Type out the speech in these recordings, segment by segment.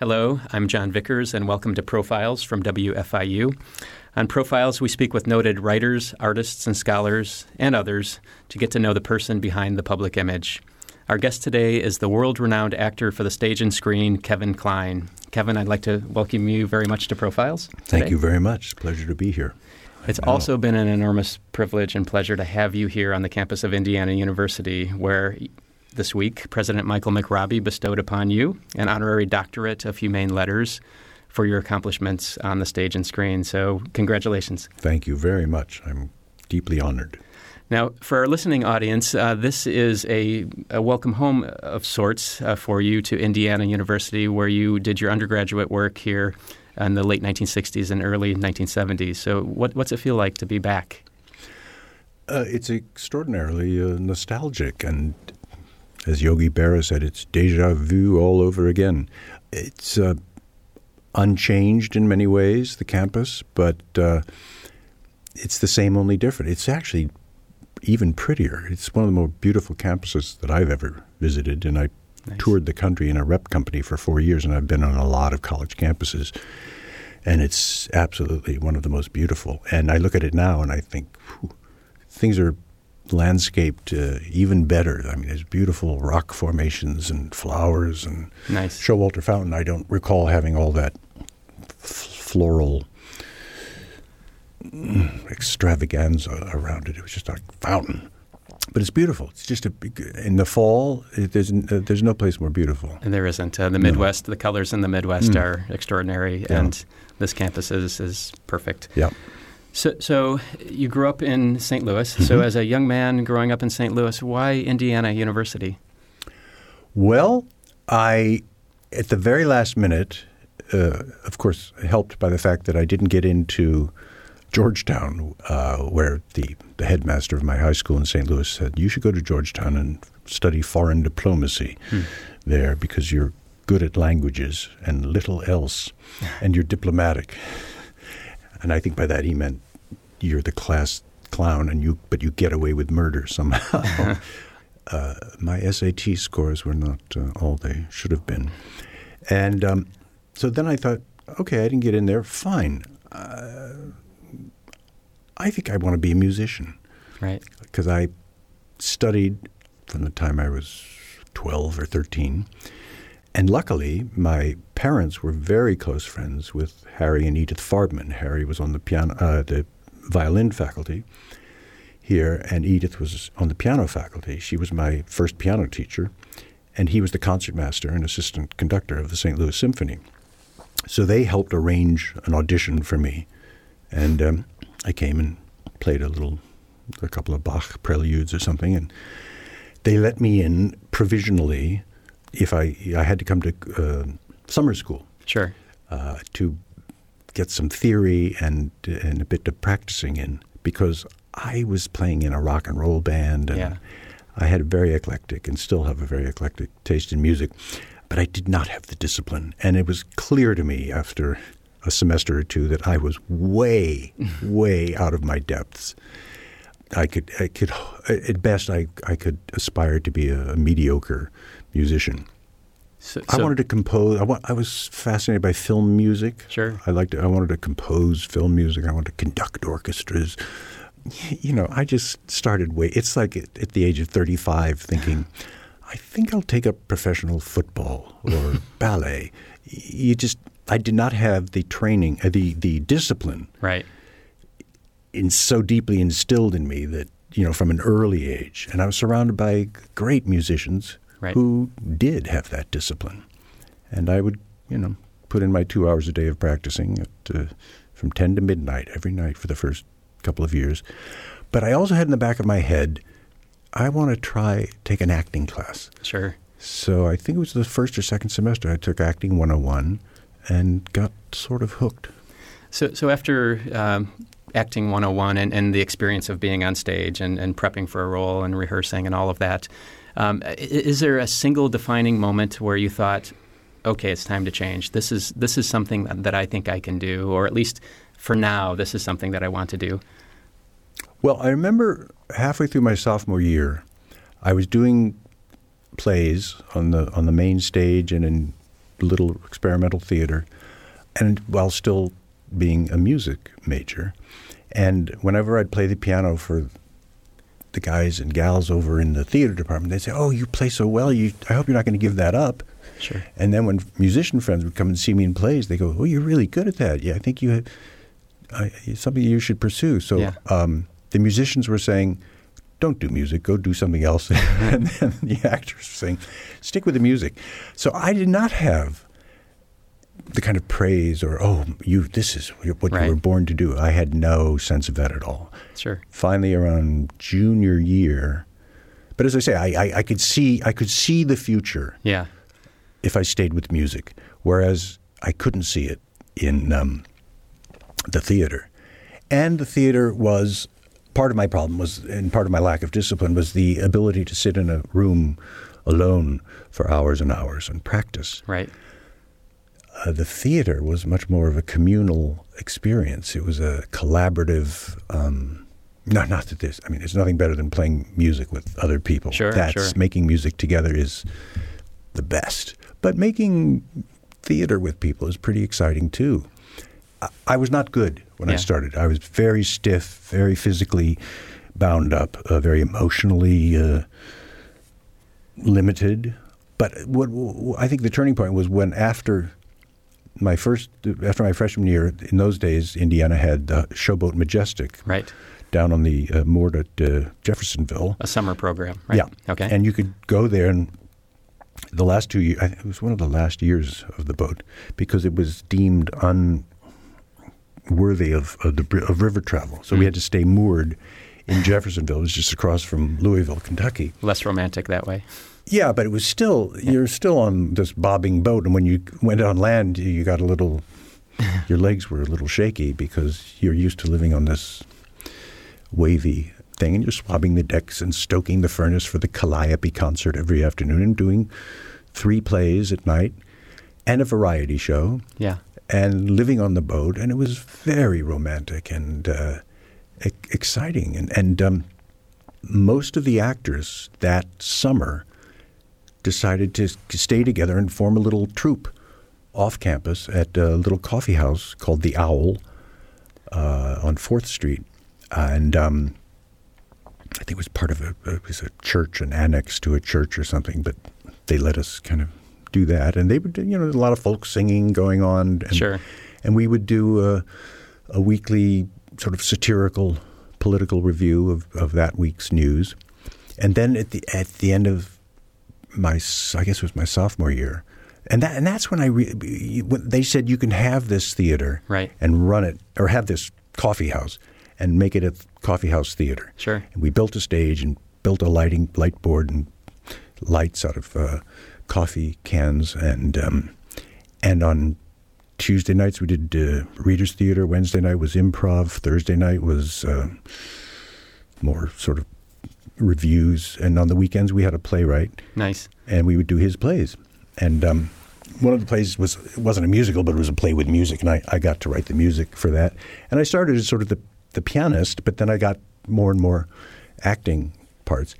Hello, I'm John Vickers, and welcome to Profiles from WFIU. On Profiles, we speak with noted writers, artists, and scholars, and others to get to know the person behind the public image. Our guest today is the world renowned actor for the stage and screen, Kevin Kline. Kevin, I'd like to welcome you very much to Profiles. Today. Thank you very much. Pleasure to be here. It's also been an enormous privilege and pleasure to have you here on the campus of Indiana University, where this week President Michael McRobbie bestowed upon you an honorary doctorate of humane letters for your accomplishments on the stage and screen. So, congratulations. Thank you very much. I'm deeply honored. Now, for our listening audience, uh, this is a, a, welcome home of sorts uh, for you to Indiana University, where you did your undergraduate work here in the late 1960s and early 1970s. So, what, what's it feel like to be back? Uh, it's extraordinarily uh, nostalgic, and as Yogi Berra said, it's deja vu all over again. It's uh, unchanged in many ways, the campus, but uh, it's the same, only different. It's actually even prettier. It's one of the more beautiful campuses that I've ever visited, and I nice. toured the country in a rep company for four years, and I've been on a lot of college campuses. And it's absolutely one of the most beautiful. And I look at it now and I think whew, things are landscaped uh, even better. I mean, there's beautiful rock formations and flowers and nice. Showalter Fountain. I don't recall having all that f- floral extravaganza around it. It was just a fountain. But it's beautiful. It's just a in the fall. It, there's uh, there's no place more beautiful. And there isn't. Uh, the Midwest, no. the colors in the Midwest mm. are extraordinary, yeah. and this campus is is perfect. Yeah. So, so you grew up in St. Louis. Mm-hmm. So, as a young man growing up in St. Louis, why Indiana University? Well, I, at the very last minute, uh, of course, helped by the fact that I didn't get into Georgetown, uh, where the, the headmaster of my high school in St. Louis said, You should go to Georgetown and study foreign diplomacy hmm. there because you're good at languages and little else, and you're diplomatic. And I think by that he meant you're the class clown, and you but you get away with murder somehow. uh, my SAT scores were not uh, all they should have been, and um, so then I thought, okay, I didn't get in there. Fine. Uh, I think I want to be a musician, right? Because I studied from the time I was twelve or thirteen. And luckily, my parents were very close friends with Harry and Edith Farbman. Harry was on the piano, uh, the violin faculty here, and Edith was on the piano faculty. She was my first piano teacher, and he was the concertmaster and assistant conductor of the St. Louis Symphony. So they helped arrange an audition for me, and um, I came and played a little, a couple of Bach preludes or something, and they let me in provisionally if I I had to come to uh, summer school. Sure. Uh, to get some theory and and a bit of practicing in because I was playing in a rock and roll band and yeah. I had a very eclectic and still have a very eclectic taste in music, but I did not have the discipline. And it was clear to me after a semester or two that I was way, way out of my depths. I could, I could, at best, I, I could aspire to be a, a mediocre musician. So, so I wanted to compose. I, wa- I was fascinated by film music. Sure. I liked. I wanted to compose film music. I wanted to conduct orchestras. You know, I just started way. It's like at, at the age of thirty-five, thinking, I think I'll take up professional football or ballet. You just. I did not have the training, uh, the the discipline, right, in so deeply instilled in me that you know from an early age, and I was surrounded by great musicians right. who did have that discipline. And I would, you know, put in my two hours a day of practicing at, uh, from 10 to midnight every night for the first couple of years. But I also had in the back of my head, I want to try take an acting class. Sure. So I think it was the first or second semester I took acting 101 and got sort of hooked. So, so after um, acting 101 and, and the experience of being on stage and, and prepping for a role and rehearsing and all of that, um, is there a single defining moment where you thought, okay, it's time to change. This is this is something that I think I can do, or at least for now, this is something that I want to do. Well, I remember halfway through my sophomore year, I was doing plays on the on the main stage and in little experimental theater, and while still being a music major. And whenever I'd play the piano for the guys and gals over in the theater department, they'd say, "Oh, you play so well. You, I hope you're not going to give that up." Sure. And then when musician friends would come and see me in plays, they go, "Oh, you're really good at that. Yeah, I think you, uh, it's something you should pursue." So Yeah. um, the musicians were saying, "Don't do music. Go do something else." and then the actors were saying, "Stick with the music." So I did not have the kind of praise or "Oh, you this is what Right. you were born to do." I had no sense of that at all Sure. finally around junior year. But as I say, I, I, I could see I could see the future Yeah. if I stayed with music, whereas I couldn't see it in um, the theater. And the theater was part of my problem was, and part of my lack of discipline was the ability to sit in a room alone for hours and hours and practice. Right. Uh, the theater was much more of a communal experience. It was a collaborative. Um, not, not that this. I mean, there's nothing better than playing music with other people. Sure, That's sure. making music together is the best. But making theater with people is pretty exciting too. I, I was not good when I started. I was very stiff, very physically bound up, uh, very emotionally uh, limited. But what, what I think the turning point was when after my first after my freshman year in those days Indiana had uh, Showboat Majestic Right. down on the uh, moored at uh, Jeffersonville. A summer program. Right. Yeah. Okay. And you could go there and the last two years, it was one of the last years of the boat because it was deemed unworthy of, of, the, of river travel. So we Mm. had to stay moored in Jeffersonville. It was just across from Louisville, Kentucky. Less romantic that way. Yeah, but it was still you're still on this bobbing boat, and when you went on land, you got a little. your legs were a little shaky because you're used to living on this wavy thing, and you're swabbing the decks and stoking the furnace for the Calliope concert every afternoon, and doing three plays at night, and a variety show, Yeah. and living on the boat, and it was very romantic and uh, e- exciting. And, and um, most of the actors that summer decided to stay together and form a little troupe off campus at a little coffee house called the Owl uh, on Fourth Street, and um, I think it was part of a it was a church, an annex to a church or something. But they let us kind of do that, and they would you know a lot of folk singing going on. And, Sure. and we would do a, a weekly sort of satirical political review of, of that week's news, and then at the at the end of my I guess it was my sophomore year, and that and that's when I re, when they said you can have this theater Right. and run it or have this coffee house and make it a coffee house theater. Sure. And we built a stage and built a lighting light board and lights out of uh, coffee cans and um, and on Tuesday nights we did uh, readers theater. Wednesday night was improv. Thursday night was uh, more sort of reviews, and on the weekends we had a playwright Nice. and we would do his plays. And um, one of the plays was it wasn't a musical, but it was a play with music, and I, I got to write the music for that. And I started as sort of the, the pianist, but then I got more and more acting parts.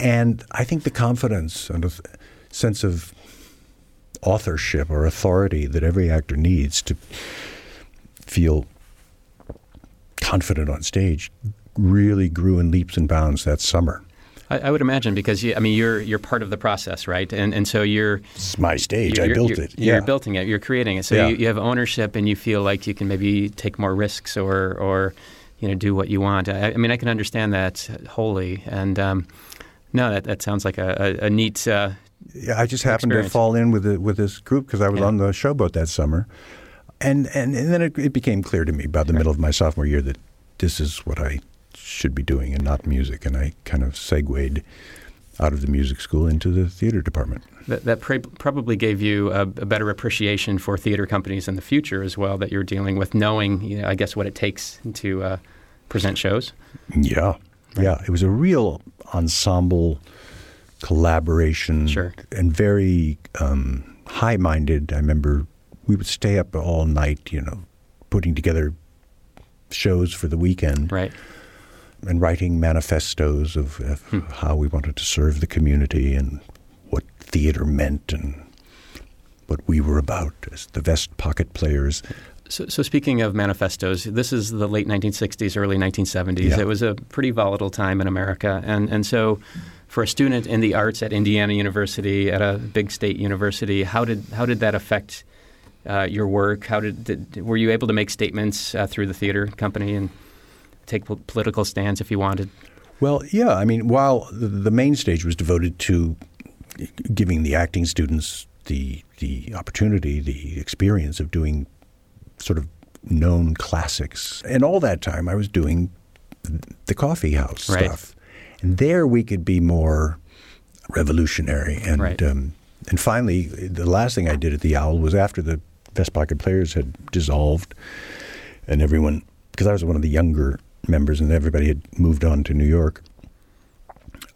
And I think the confidence and a sense of authorship or authority that every actor needs to feel confident on stage really grew in leaps and bounds that summer. I, I would imagine because you, I mean you're you're part of the process, right? And and so you're It's my stage. I built you're, it. You're building it. You're creating it. So Yeah. you, you have ownership, and you feel like you can maybe take more risks or or you know do what you want. I, I mean, I can understand that wholly. And um, no, that that sounds like a, a, a neat. Uh, Yeah, I just happened experience. to fall in with the, with this group because I was Yeah. on the showboat that summer, and and, and then it, it became clear to me by the middle of my sophomore year that this is what I should be doing and not music, and I kind of segued out of the music school into the theater department. that that pra- probably gave you a, a better appreciation for theater companies in the future as well. That you're dealing with, knowing you know, I guess what it takes to uh, present shows. Yeah, yeah, it was a real ensemble collaboration, Sure. and very um, high-minded. I remember we would stay up all night, you know, putting together shows for the weekend. Right. And writing manifestos of, of how we wanted to serve the community and what theater meant and what we were about as the vest pocket players. So, so speaking of manifestos, this is the late 1960s, early 1970s. Yeah. It was a pretty volatile time in America, and and so for a student in the arts at Indiana University, at a big state university, how did how did that affect uh, your work? How did, did were you able to make statements uh, through the theater company and take po- political stands if you wanted? Well, yeah. I mean, while the, the main stage was devoted to giving the acting students the the opportunity, the experience of doing sort of known classics, and all that time I was doing the coffee house Right. stuff, and there we could be more revolutionary and. Right. Um, and finally, the last thing I did at the Owl was after the Vest Pocket Players had dissolved, and everyone, because I was one of the younger members, and everybody had moved on to New York.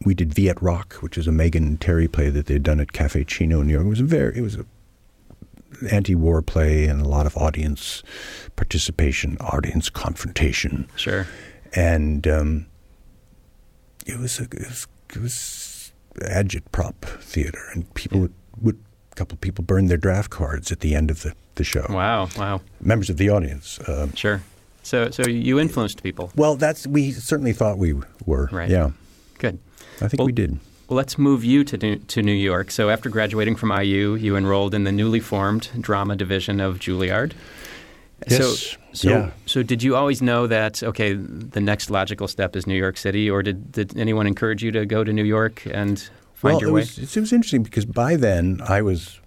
We did Viet Rock, which is a Megan Terry play that they'd done at Cafe Cino in New York. It was a very, it was a anti-war play and a lot of audience participation, audience confrontation, Sure. and um, it was a, it was, it was agitprop theater, and people would, would a couple of people burned their draft cards at the end of the, the show. Wow. Wow. Members of the audience. Um, Sure. So so you influenced people. well, that's we certainly thought we were. Right. Yeah, Good. I think Well- we did. Well, let's move you to New, to New York. So, after graduating from IU, you enrolled in the newly formed drama division of Juilliard. Yes. So, so, Yeah. so, did you always know that okay, the next logical step is New York City, or did, did anyone encourage you to go to New York and find well, your it way? was, it was interesting because by then I was,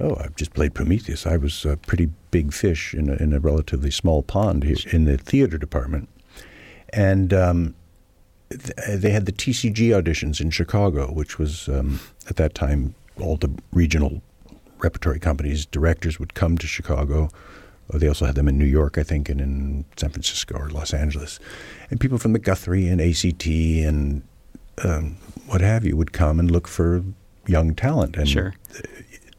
oh, I've just played Prometheus. I was a pretty big fish in a, in a relatively small pond here in the theater department. And um, th- they had the TCG auditions in Chicago, which was um, at that time all the regional repertory companies, directors would come to Chicago. Uh, They also had them in New York, I think, and in San Francisco or Los Angeles. And people from the Guthrie and ACT and um, what have you would come and look for young talent. And Sure.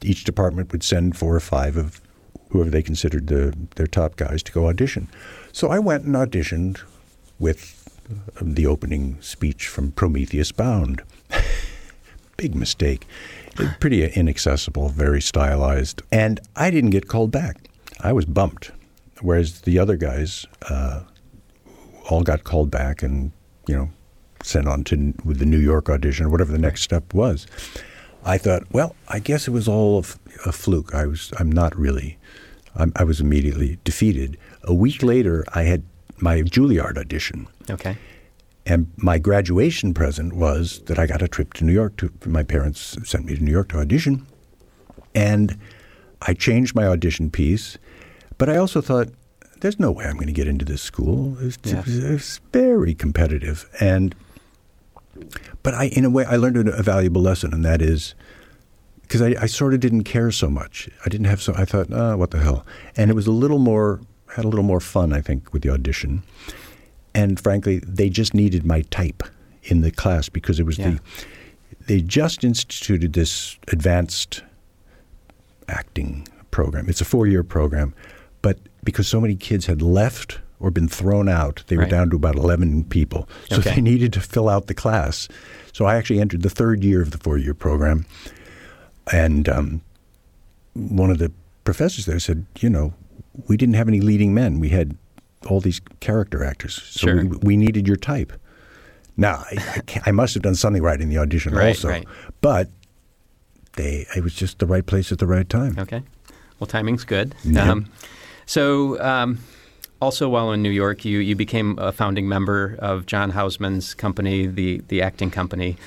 Each department would send four or five of whoever they considered the, their top guys to go audition. So I went and auditioned with the opening speech from Prometheus Bound. Big mistake. Pretty inaccessible, very stylized. And I didn't get called back. I was bumped. Whereas the other guys uh, all got called back and, you know, sent on to the New York audition or whatever the next step was. I thought, well, I guess it was all a, f- a fluke. I was, I'm not really. I'm, I was immediately defeated. A week later, I had my Juilliard audition, okay. and my graduation present was that I got a trip to New York. To my parents sent me to New York to audition, and I changed my audition piece. But I also thought, there's no way I'm going to get into this school. It's, Yeah. it was- very competitive, and but I, in a way, I learned a, valuable lesson, and that is because I, I sort of didn't care so much. I didn't have so. I thought, oh, what the hell? And it was a little more had a little more fun, I think, with the audition. And frankly, they just needed my type in the class because it was Yeah. the they just instituted this advanced acting program. It's a four year program, but because so many kids had left or been thrown out, they were down to about 11 people. So Okay. they needed to fill out the class. So I actually entered the third year of the four year program. And um, one of the professors there said, you know, we didn't have any leading men. We had all these character actors. So Sure. we, we needed your type. Now, I, I, I must have done something right in the audition Right, also. right. But they, it was just the right place at the right time. Okay. Well, timing's good. Yeah. Um, so, um, also while in New York, you, you became a founding member of John Houseman's company, the, the acting company,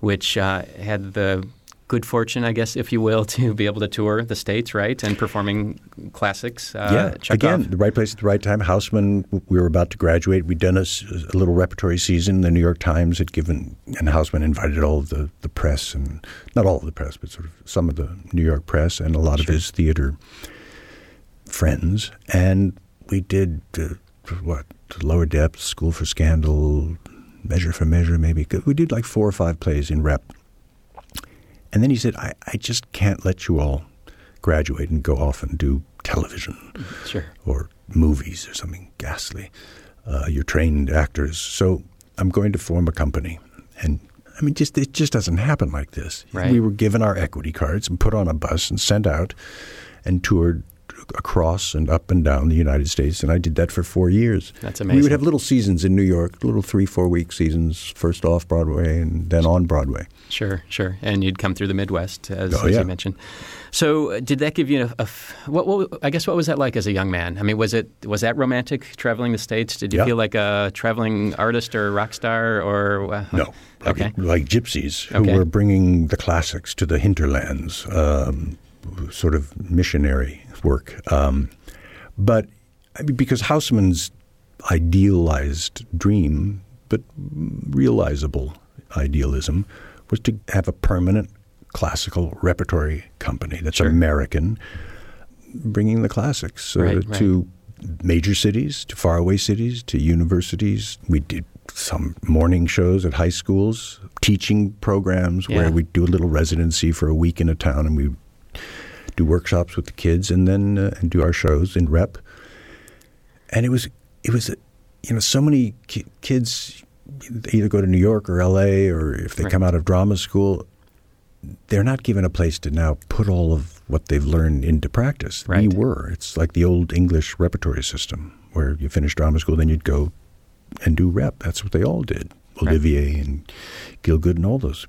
which uh, had the good fortune, I guess, if you will, to be able to tour the States, right? And performing classics. Uh, yeah, Chekhov. again, the right place at the right time. Houseman, we were about to graduate. We'd done a, a little repertory season. The New York Times had given, and Houseman invited all of the, the press, and not all of the press, but sort of some of the New York press and a lot of his theater friends. And we did, uh, what, Lower Depths, School for Scandal, Measure for Measure, maybe. We did like four or five plays in rep. And then he said, I, I just can't let you all graduate and go off and do television Sure. or movies or something ghastly. Uh, you're trained actors. So I'm going to form a company. And I mean, just it just doesn't happen like this. Right. We were given our equity cards and put on a bus and sent out and toured across and up and down the United States, and I did that for four years. That's amazing. We would have little seasons in New York, little three, four week seasons, first off Broadway and then on Broadway. Sure, sure. And you'd come through the Midwest, as, Oh, as yeah. you mentioned. So, uh, did that give you a, a what, what? I guess what was that like as a young man? I mean, was it was that romantic traveling the states? Did you Yeah. feel like a traveling artist or rock star or uh, No. Okay. Like, like gypsies who Okay. were bringing the classics to the hinterlands, um, sort of missionary work. Um, but I mean, because Houseman's idealized dream, but realizable idealism, was to have a permanent classical repertory company that's Sure. American, bringing the classics uh, Right, right. to major cities, to faraway cities, to universities. We did some morning shows at high schools, teaching programs Yeah. where we'd do a little residency for a week in a town, and we do workshops with the kids, and then uh, and do our shows in rep. And it was it was you know so many ki- kids either go to New York or L.A. or if they Right. come out of drama school, they're not given a place to now put all of what they've learned into practice. Right. We were. It's like the old English repertory system where you finish drama school, then you'd go and do rep. That's what they all did. Right. Olivier and Gielgud and all those.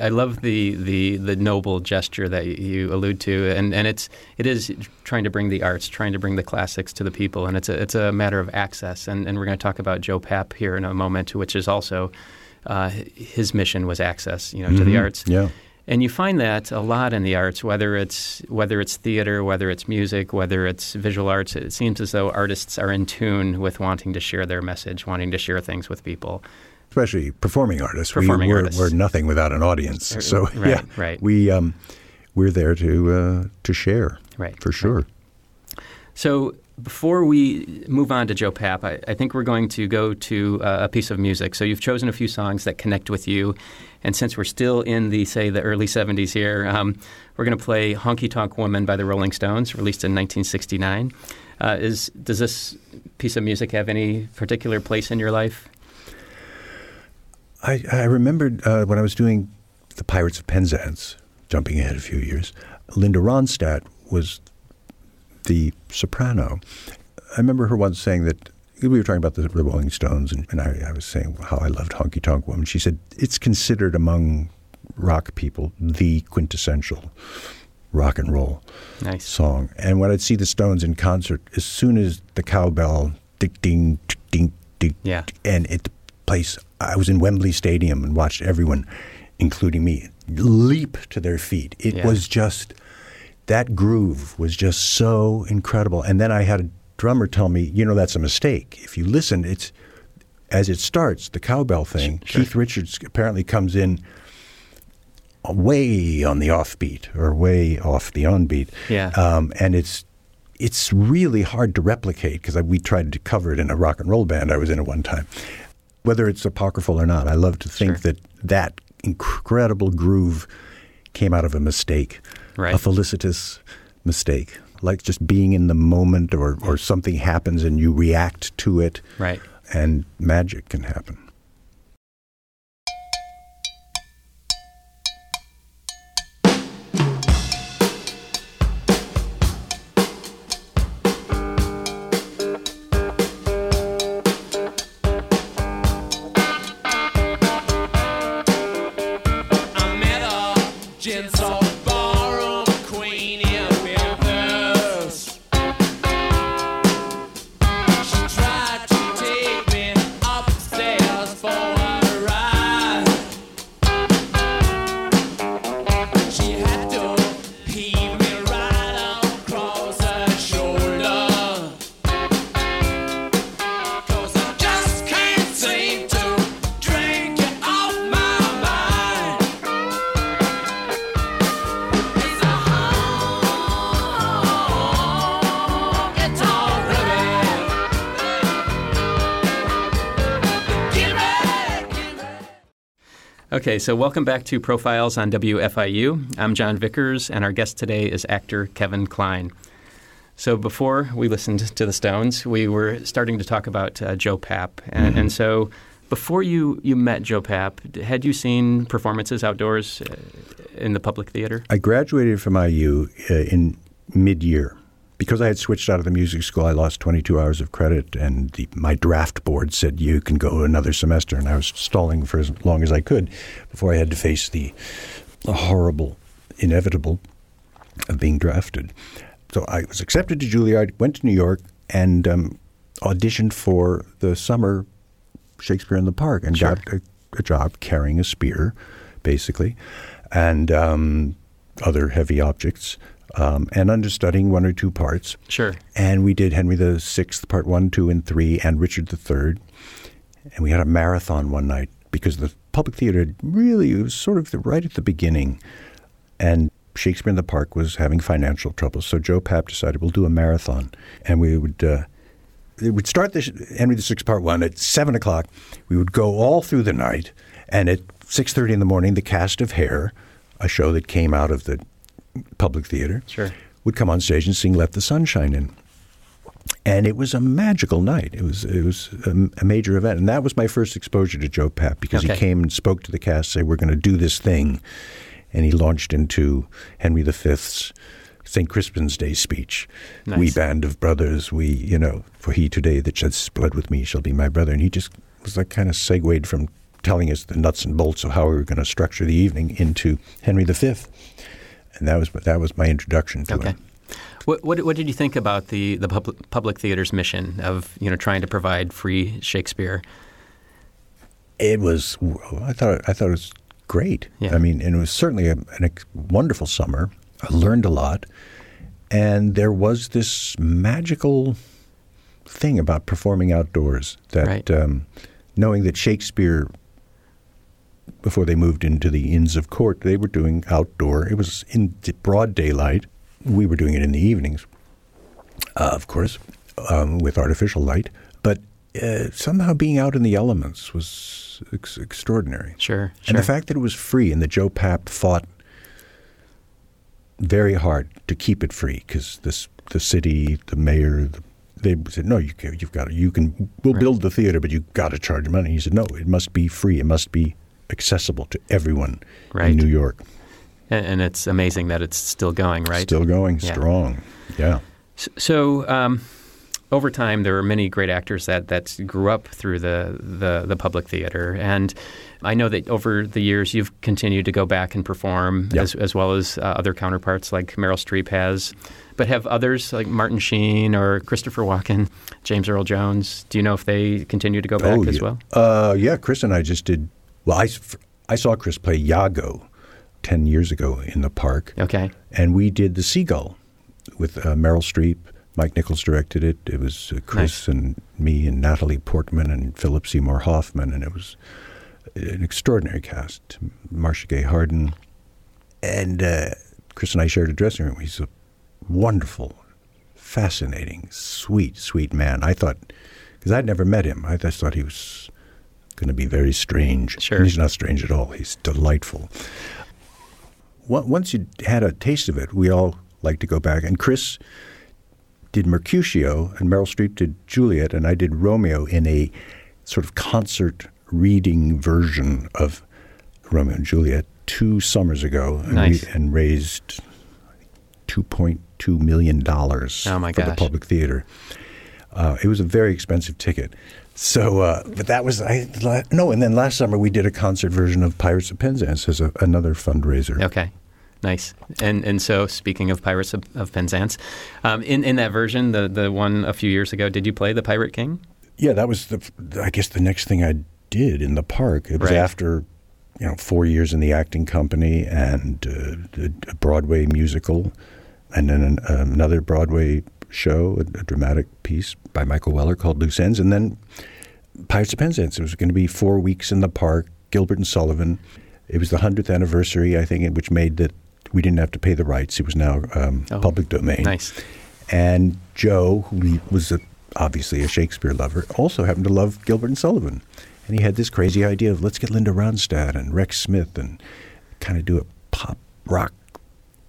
I, I love the, the, the noble gesture that you allude to, and, and it's it is trying to bring the arts, trying to bring the classics to the people, and it's a it's a matter of access. And, and we're going to talk about Joe Papp here in a moment, which is also uh, his mission was access, you know, to the Mhm. arts. Yeah. And you find that a lot in the arts, whether it's whether it's theater, whether it's music, whether it's visual arts. It seems as though artists are in tune with wanting to share their message, wanting to share things with people. Especially performing artists. Performing we, we're, artists. we're nothing without an audience. So right, yeah, right. We um, we're there to uh, to share, Right, For right. sure. So before we move on to Joe Papp, I, I think we're going to go to uh, a piece of music. So you've chosen a few songs that connect with you, and since we're still in the say the early '70s here, um, we're going to play "Honky Tonk Woman" by the Rolling Stones, released in 1969. Uh, is does this piece of music have any particular place in your life? I, I remembered uh, when I was doing the Pirates of Penzance, jumping ahead a few years. Linda Ronstadt was the soprano. I remember her once saying that we were talking about the, Rolling Stones, and, and I, I was saying how I loved Honky Tonk Woman. She said it's considered among rock people the quintessential rock and roll Nice. song. And when I'd see the Stones in concert, as soon as the cowbell, ding, ding, ding, ding, Yeah. and at the place, I was in Wembley Stadium and watched everyone, including me, leap to their feet. It Yeah. was just that groove was just so incredible. And then I had a drummer tell me, you know, that's a mistake. If you listen, it's as it starts, the cowbell thing. Sure. Keith Richards apparently comes in way on the offbeat or way off the onbeat. Yeah. Um, and it's it's really hard to replicate because we tried to cover it in a rock and roll band I was in at one time. Whether it's apocryphal or not, I love to think Sure. that that incredible groove came out of a mistake, Right. a felicitous mistake, like just being in the moment or, or something happens and you react to it, Right. and magic can happen. A gents Okay, so welcome back to Profiles on WFIU. I'm John Vickers, and our guest today is actor Kevin Kline. So before we listened to the Stones, we were starting to talk about uh, Joe Papp, and, and so Before you, you met Joe Papp, had you seen performances outdoors uh, in the public theater? I graduated from IU uh, in mid-year. Because I had switched out of the music school, I lost 22 hours of credit, and the, my draft board said you can go another semester. And I was stalling for as long as I could before I had to face the, the horrible, inevitable of being drafted. So I was accepted to Juilliard, went to New York, and um, auditioned for the summer Shakespeare in the Park, and Sure. got a, a job carrying a spear, basically, and um, other heavy objects, um, and understudying one or two parts. Sure. And we did Henry the Sixth, Part One, Two, and Three, and Richard the Third. And we had a marathon one night because the public theater really was sort of the, right at the beginning, and Shakespeare in the Park was having financial troubles. So Joe Papp decided we'll do a marathon, and we would. Uh, it would start the Henry the Sixth Part One at seven o'clock. We would go all through the night, and at six thirty in the morning, the cast of Hair, a show that came out of the public theater, Sure. would come on stage and sing "Let the Sunshine In." And it was a magical night. It was it was a, a major event, and that was my first exposure to Joe Papp because Okay. he came and spoke to the cast, say we're going to do this thing, and he launched into Henry V's St. Crispin's Day speech. Nice. We band of brothers, we you know, for he today that sheds blood with me shall be my brother, and he just was like kind of segued from telling us the nuts and bolts of how we were going to structure the evening into Henry V, and that was that was my introduction to Okay. him. What, what, what did you think about the, the public, public theater's mission of you know trying to provide free Shakespeare? It was. I thought. I thought it was great. Yeah. I mean, and it was certainly a, an ex- wonderful summer. I learned a lot, and there was this magical thing about performing outdoors. That Right. um, knowing that Shakespeare, before they moved into the Inns of Court, they were doing outdoor. It was in broad daylight. We were doing it in the evenings, uh, of course, um, with artificial light. But uh, somehow being out in the elements was ex- extraordinary. Sure, And the fact that it was free and that Joe Papp fought very hard to keep it free because this the city, the mayor, the, they said no, you can, you've got to, you can we'll Right. build the theater, but you've got to charge money. He said no, it must be free. It must be accessible to everyone Right. in New York. And, and it's amazing that it's still going, right? Still going Yeah. strong. Yeah. So, um, over time, there were many great actors that, that grew up through the, the, the public theater. And I know that over the years, you've continued to go back and perform, Yeah. as, as well as uh, other counterparts like Meryl Streep has. But have others like Martin Sheen or Christopher Walken, James Earl Jones, do you know if they continue to go back as yeah. well? Uh, yeah, Chris and I just did. Well, I, I saw Chris play Iago ten years ago in the park, Okay. and we did the Seagull with uh, Meryl Streep. Mike Nichols directed it. It was uh, Chris and me and Natalie Portman and Philip Seymour Hoffman, and it was an extraordinary cast. Marcia Gay Harden, and uh, Chris and I shared a dressing room. He's a wonderful, fascinating, sweet, sweet man. I thought because I'd never met him, I just thought he was going to be very strange. Sure. And he's not strange at all. He's delightful. Once you had a taste of it, we all like to go back. And Chris did Mercutio, and Meryl Streep did Juliet, and I did Romeo in a sort of concert reading version of Romeo and Juliet two summers ago, and, Nice. and raised two point two million dollars Oh, for the public theater. Uh, it was a very expensive ticket. So, uh, but that was I no, and then last summer we did a concert version of Pirates of Penzance as a, another fundraiser. Okay. Nice. And and so speaking of Pirates of, of Penzance, um, in in that version, the the one a few years ago, did you play the Pirate King? Yeah, that was the I guess the next thing I did in the park. It was Right. after you know four years in the acting company and uh, a Broadway musical, and then an, another Broadway show, a, a dramatic piece by Michael Weller called Loose Ends, and then Pirates of Penzance. It was going to be four weeks in the park. Gilbert and Sullivan. It was the hundredth anniversary, I think, which made that we didn't have to pay the rights. It was now um, Oh, public domain. Nice. And Joe, who was a, obviously a Shakespeare lover, also happened to love Gilbert and Sullivan. And he had this crazy idea of let's get Linda Ronstadt and Rex Smith and kind of do a pop rock,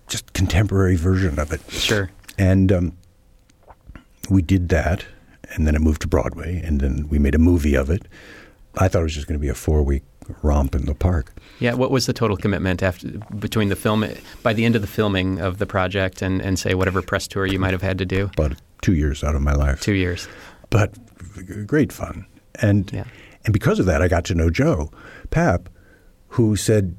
just contemporary version of it. Sure. And um, we did that, and then it moved to Broadway, and then we made a movie of it. I thought it was just going to be a four week romp in the park. Yeah, what was the total commitment after between the film by the end of the filming of the project and, and say whatever press tour you might have had to do? About two years out of my life. Two years. but great fun. And Yeah. and because of that, I got to know Joe Papp, who said,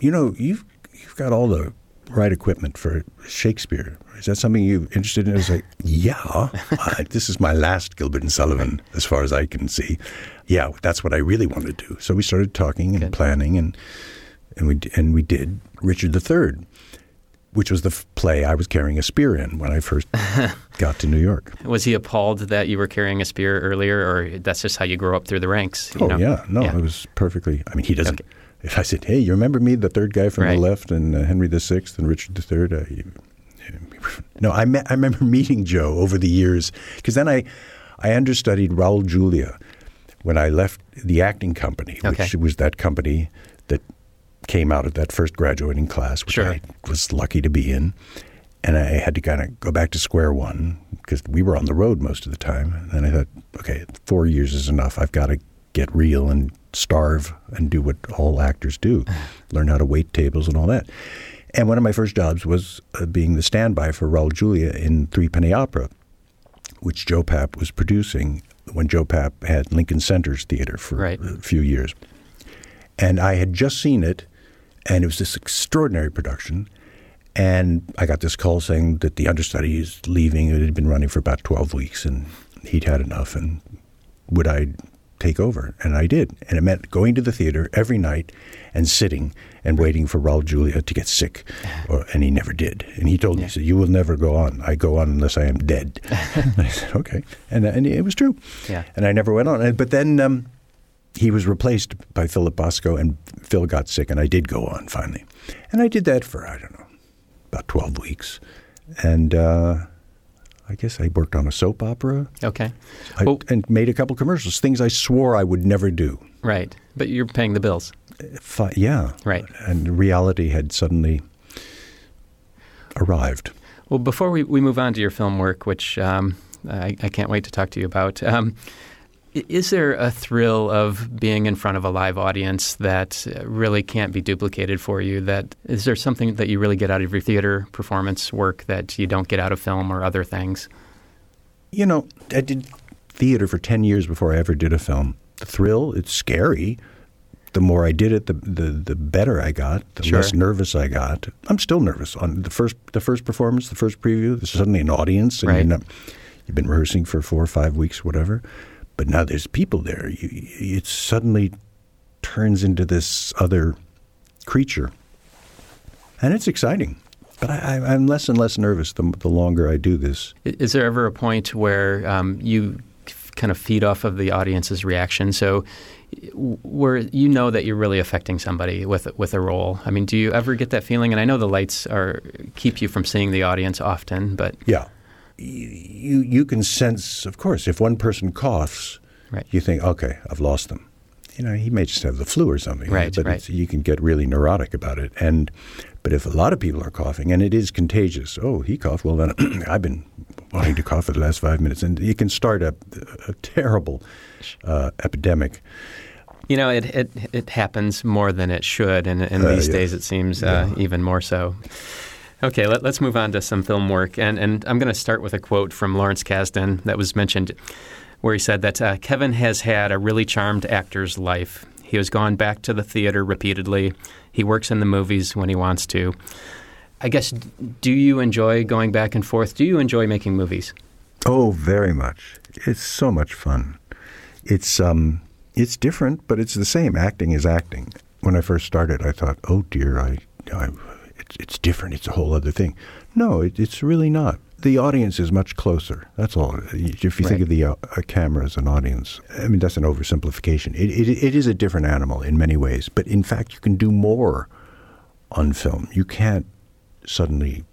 "You know, you've you've got all the right equipment for Shakespeare. Is that something you're interested in?" I was like, "Yeah, I, this is my last Gilbert and Sullivan, as far as I can see. Yeah, that's what I really want to do." So we started talking and Good. planning, and and we and we did Richard III. Which was the f- play I was carrying a spear in when I first got to New York. Was he appalled that you were carrying a spear earlier, or that's just how you grow up through the ranks? you Oh know? yeah, no, Yeah. it was perfectly. I mean, he doesn't. Okay. If I said, "Hey, you remember me, the third guy from Right. the left, and uh, Henry VI and Richard III," uh, you, no, I met, I remember meeting Joe over the years because then I I understudied Raul Julia when I left the acting company, which Okay. was that company that came out of that first graduating class, which Sure. I was lucky to be in. And I had to kind of go back to square one because we were on the road most of the time. And then I thought, okay, four years is enough. I've got to get real and starve and do what all actors do, uh-huh. learn how to wait tables and all that. And one of my first jobs was uh, being the standby for Raul Julia in Three Penny Opera, which Joe Papp was producing when Joe Papp had Lincoln Center's theater for Right. a few years. And I had just seen it, and it was this extraordinary production. And I got this call saying that the understudy is leaving. It had been running for about 12 weeks, and he'd had enough. And would I take over? And I did. And it meant going to the theater every night and sitting and waiting for Raul Julia to get sick. Or, and he never did. And he told me, he said, You will never go on. I go on unless I am dead. I said, Okay. And, and it was true. Yeah. And I never went on. But then um, he was replaced by Philip Bosco, and Phil got sick, and I did go on finally. And I did that for, I don't know, about 12 weeks. And uh, I guess I worked on a soap opera Okay. I, Well- and made a couple commercials, things I swore I would never do. Right. But you're paying the bills. Yeah. Right. And reality had suddenly arrived. Well, before we, we move on to your film work, which um, I, I can't wait to talk to you about, um, is there a thrill of being in front of a live audience that uh, really can't be duplicated for you? That is there something that you really get out of your theater performance work that you don't get out of film or other things? You know, I did theater for 10 years before I ever did a film. The thrill, it's scary. The more I did it, the the, the better I got, the Sure. less nervous I got. I'm still nervous on the first the first performance, the first preview. There's suddenly an audience, and Right. you're not, you've been rehearsing for four or five weeks, whatever. But now there's people there. You, it suddenly turns into this other creature, and it's exciting. But I, I'm less and less nervous the, the longer I do this. Is there ever a point where um, you kind of feed off of the audience's reaction? So, where you know that you're really affecting somebody with with a role. I mean, do you ever get that feeling? And I know the lights are keep you from seeing the audience often, but Yeah. You, you can sense, of course, if one person coughs, Right. you think, okay, I've lost them. You know, he may just have the flu or something. Right, But right. It's, you can get really neurotic about it. And But if a lot of people are coughing, and it is contagious, oh, he coughed, well, then I've been wanting to cough for the last five minutes. And you can start a, a terrible uh, epidemic. You know, it, it it happens more than it should, and in Uh, these yeah. days it seems uh, even more so. Okay, let, us move on to some film work, and and I'm going to start with a quote from Lawrence Kasdan that was mentioned, where he said that uh, Kevin has had a really charmed actor's life. He has gone back to the theater repeatedly. He works in the movies when he wants to. I guess, do you enjoy going back and forth? Do you enjoy making movies? Oh, very much. It's so much fun. It's um, it's different, but it's the same. Acting is acting. When I first started, I thought, "Oh dear, I, I it's, it's different. It's a whole other thing." No, it, it's really not. The audience is much closer. That's all. If you Right. think of the uh, a camera as an audience, I mean that's an oversimplification. It, it it is a different animal in many ways, but in fact, you can do more on film. You can't suddenly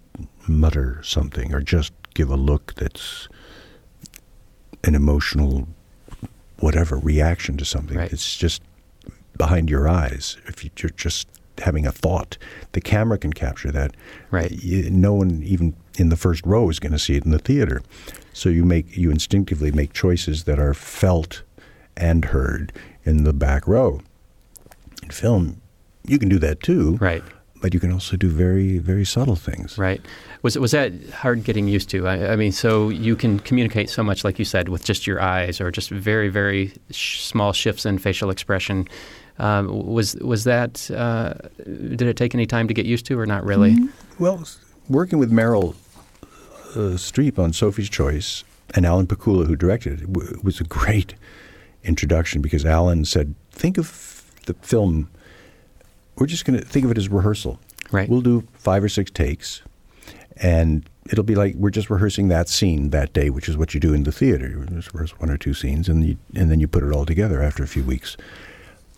mutter something or just give a look that's an emotional whatever reaction to something. Right. It's just behind your eyes. If you- you're just having a thought, the camera can capture that. Right. No one even in the first row is going to see it in the theater. So you make you instinctively make choices that are felt and heard in the back row. In film, you can do that too, Right. but you can also do very, very subtle things. Right. Was was that hard getting used to? I, I mean, so you can communicate so much, like you said, with just your eyes or just very very sh- small shifts in facial expression. Um, was was that? Uh, did it take any time to get used to, or not really? Well, working with Meryl uh, Streep on Sophie's Choice and Alan Pakula, who directed it, w- was a great introduction because Alan said, "Think of the film. We're just going to think of it as rehearsal. Right. We'll do five or six takes, and it'll be like we're just rehearsing that scene that day, which is what you do in the theater. You just rehearse one or two scenes, and you, and then you put it all together after a few weeks.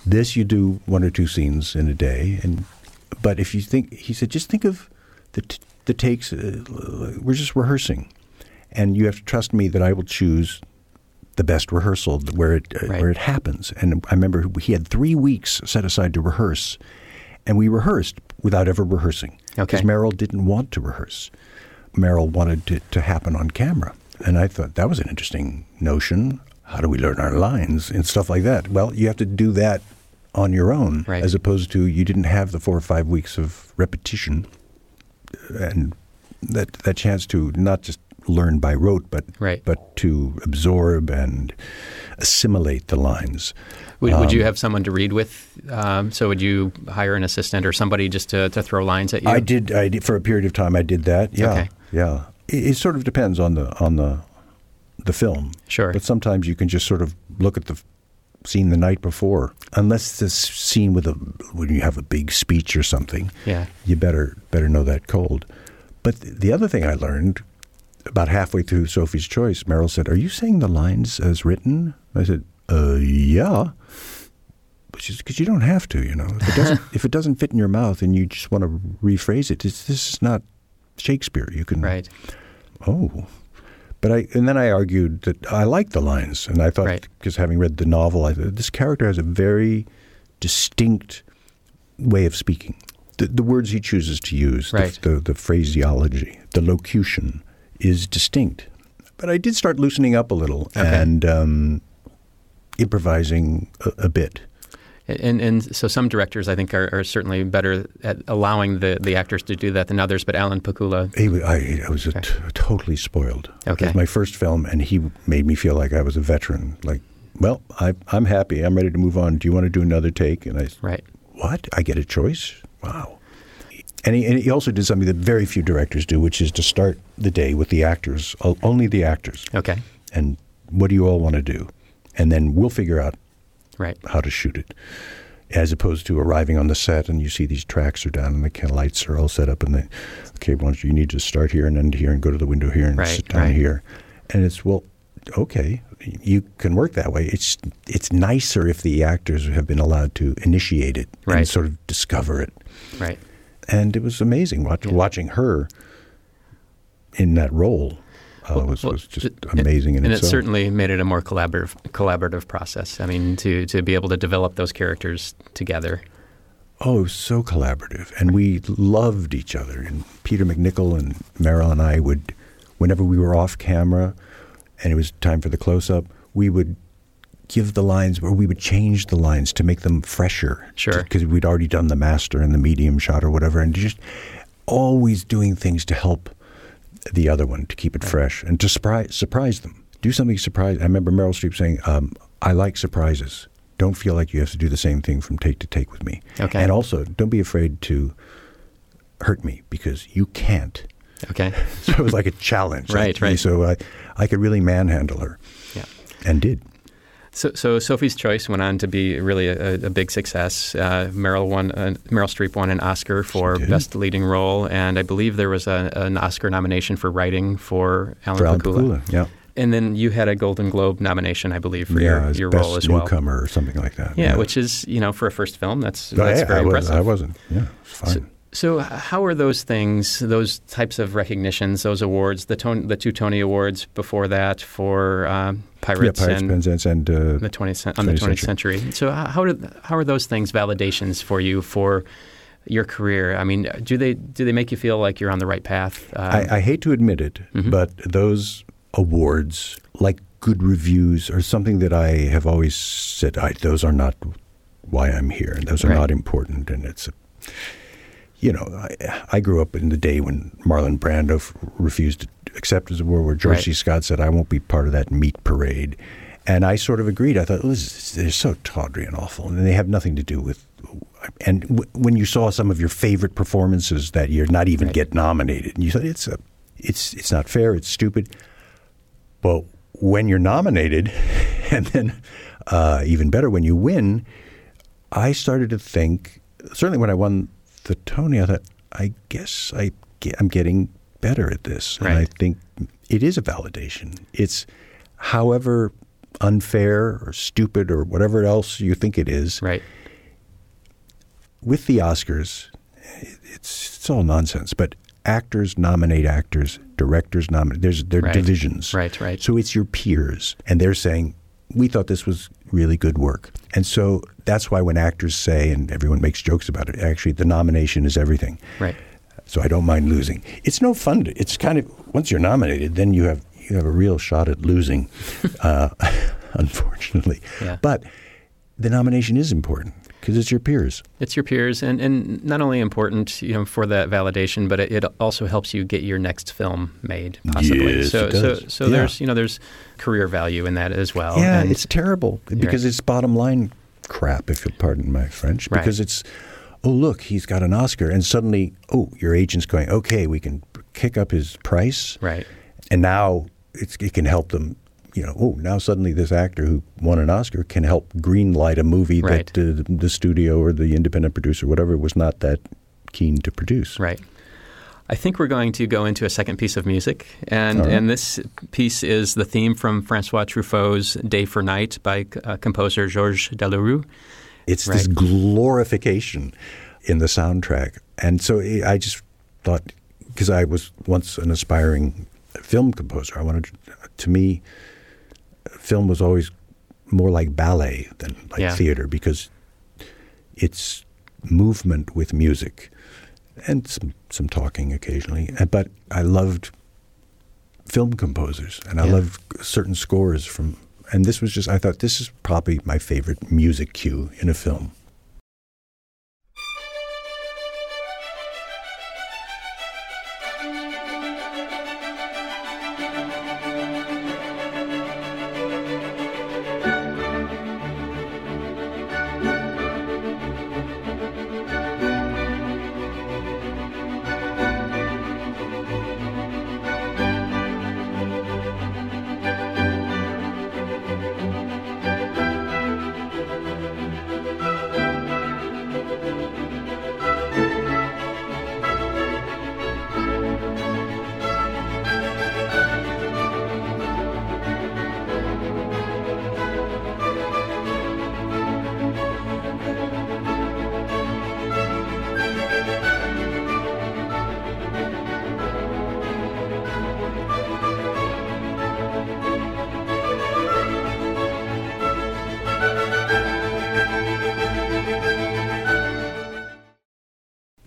This you do one or two scenes in a day, and but if you think, he said, just think of the t- the takes. Uh, we're just rehearsing, and you have to trust me that I will choose the best rehearsal where it uh, Right. where it happens. And I remember he had three weeks set aside to rehearse, and we rehearsed without ever rehearsing Okay. because Meryl didn't want to rehearse. Meryl wanted it to happen on camera, and I thought that was an interesting notion. How do we learn our lines and stuff like that? Well, you have to do that on your own, Right. as opposed to you didn't have the four or five weeks of repetition and that that chance to not just learn by rote, but Right. but to absorb and assimilate the lines. Would, would Um, you have someone to read with? Um, so would you hire an assistant or somebody just to, to throw lines at you? I did. I did for a period of time. I did that. Yeah, Okay. yeah. It, it sort of depends on the on the the film. Sure. But sometimes you can just sort of look at the scene the night before, unless it's a s- scene with a when you have a big speech or something. Yeah. You better better know that cold. But the other thing I learned about halfway through Sophie's Choice, Meryl said, "Are you saying the lines as written?" I said, "Uh, yeah." Because you don't have to, you know. If it doesn't, if it doesn't fit in your mouth and you just want to rephrase it, it's, this is not Shakespeare. You can, Right. Oh, but I and then I argued that I liked the lines, and I thought Right. because having read the novel, I thought this character has a very distinct way of speaking. The, the words he chooses to use, the- the, the phraseology, the locution is distinct. But I did start loosening up a little Okay. and um, improvising a, a bit. And, and so some directors, I think, are, are certainly better at allowing the, the actors to do that than others. But Alan Pakula, He, I, I was Okay. t- totally spoiled. It Okay. was my first film, and he made me feel like I was a veteran. Like, well, I, I'm happy. I'm ready to move on. Do you want to do another take? And I, right? what? I get a choice? Wow. And he, and he also did something that very few directors do, which is to start the day with the actors, only the actors. Okay, And what do you all want to do? And then we'll figure out right. how to shoot it, as opposed to arriving on the set and you see these tracks are down and the kind of lights are all set up and they, okay, why don't you, you need to start here and end here and go to the window here and Right, sit down right. here, and it's well, okay, you can work that way. It's it's nicer if the actors have been allowed to initiate it Right. and sort of discover it, Right. and it was amazing watch, Yeah. watching her in that role. Uh, was, well, was just it- amazing in and itself. it certainly made it a more collaborative collaborative process. I mean, to to be able to develop those characters together. Oh, so collaborative, and we loved each other. And Peter MacNicol and Meryl and I would, whenever we were off camera, and it was time for the close up, we would give the lines, or we would change the lines to make them fresher. Sure. because we'd already done the master and the medium shot or whatever, and just always doing things to help the other one to keep it fresh and to surprise surprise them. Do something surprise. I remember Meryl Streep saying, um, "I like surprises. Don't feel like you have to do the same thing from take to take with me." Okay. And also, don't be afraid to hurt me because you can't. Okay. So it was like a challenge. Right, right. So I, I could really manhandle her, Yeah. and did. So, so Sophie's Choice went on to be really a, a big success. Uh, Meryl won. Uh, Meryl Streep won an Oscar for best leading role, and I believe there was a, an Oscar nomination for writing for Alan For Alan Pakula. Pakula, yeah. And then you had a Golden Globe nomination, I believe, for yeah, your, your best role as well. newcomer or something like that. Yeah, which is you know for a first film, that's Oh, that's yeah, very I, was, impressive. I wasn't. Yeah, it's fine. So, so how are those things, those types of recognitions, those awards, the Tony, the two Tony Awards before that for um, Pirates, yeah, Pirates, and Penzance, and uh, the 20th, cen- on the 20th 20th century. So how how, do, how are those things validations for you for your career? I mean, do they do they make you feel like you're on the right path? Um, I, I hate to admit it, Mhm. but those awards, like good reviews are something that I have always said, I, those are not why I'm here, and those are Right. not important. And it's, a, you know, I, I grew up in the day when Marlon Brando f- refused to accept his award, where George Right. C. Scott said, I won't be part of that meat parade. And I sort of agreed. I thought, this is, they're so tawdry and awful, and they have nothing to do with. And w- when you saw some of your favorite performances that year not even Right. get nominated, and you thought it's a, it's it's not fair, it's stupid. But when you're nominated, and then uh, even better when you win, I started to think. Certainly, when I won the Tony, I thought, I guess I get, I'm getting better at this, and I think it is a validation. It's however unfair or stupid or whatever else you think it is. Right. With the Oscars, it's it's all nonsense. But actors nominate actors, directors nominate. There's there are Right. divisions. Right, right. So it's your peers, and they're saying we thought this was really good work, and so that's why when actors say, and everyone makes jokes about it, actually the nomination is everything. Right. So I don't mind losing. It's no fun. To, it's kind of once you're nominated, then you have you have a real shot at losing, uh, unfortunately. Yeah. But the nomination is important because it's your peers. It's your peers, and, and not only important, you know, for that validation, but it, it also helps you get your next film made, possibly. Yes, so, it does. so, so Yeah. there's, you know, there's career value in that as well. yeah, and it's terrible because it's bottom line crap, if you'll pardon my French. Right. Because it's, oh look, he's got an Oscar, and suddenly, oh, your agent's going, okay, we can kick up his price, right, and now it's, it can help them. You know, oh, now suddenly this actor who won an Oscar can help greenlight a movie Right. that uh, the studio or the independent producer, whatever, was not that keen to produce. right. I think we're going to go into a second piece of music, and right. and this piece is the theme from Francois Truffaut's "Day for Night" by uh, composer Georges Delerue. It's this glorification in the soundtrack. And so I I just thought, because I was once an aspiring film composer, I wanted, to me, film was always more like ballet than like Yeah. theater because it's movement with music and some, some talking occasionally. Uh, But I loved film composers and I Yeah. loved certain scores from, and this was just, I thought this is probably my favorite music cue in a film.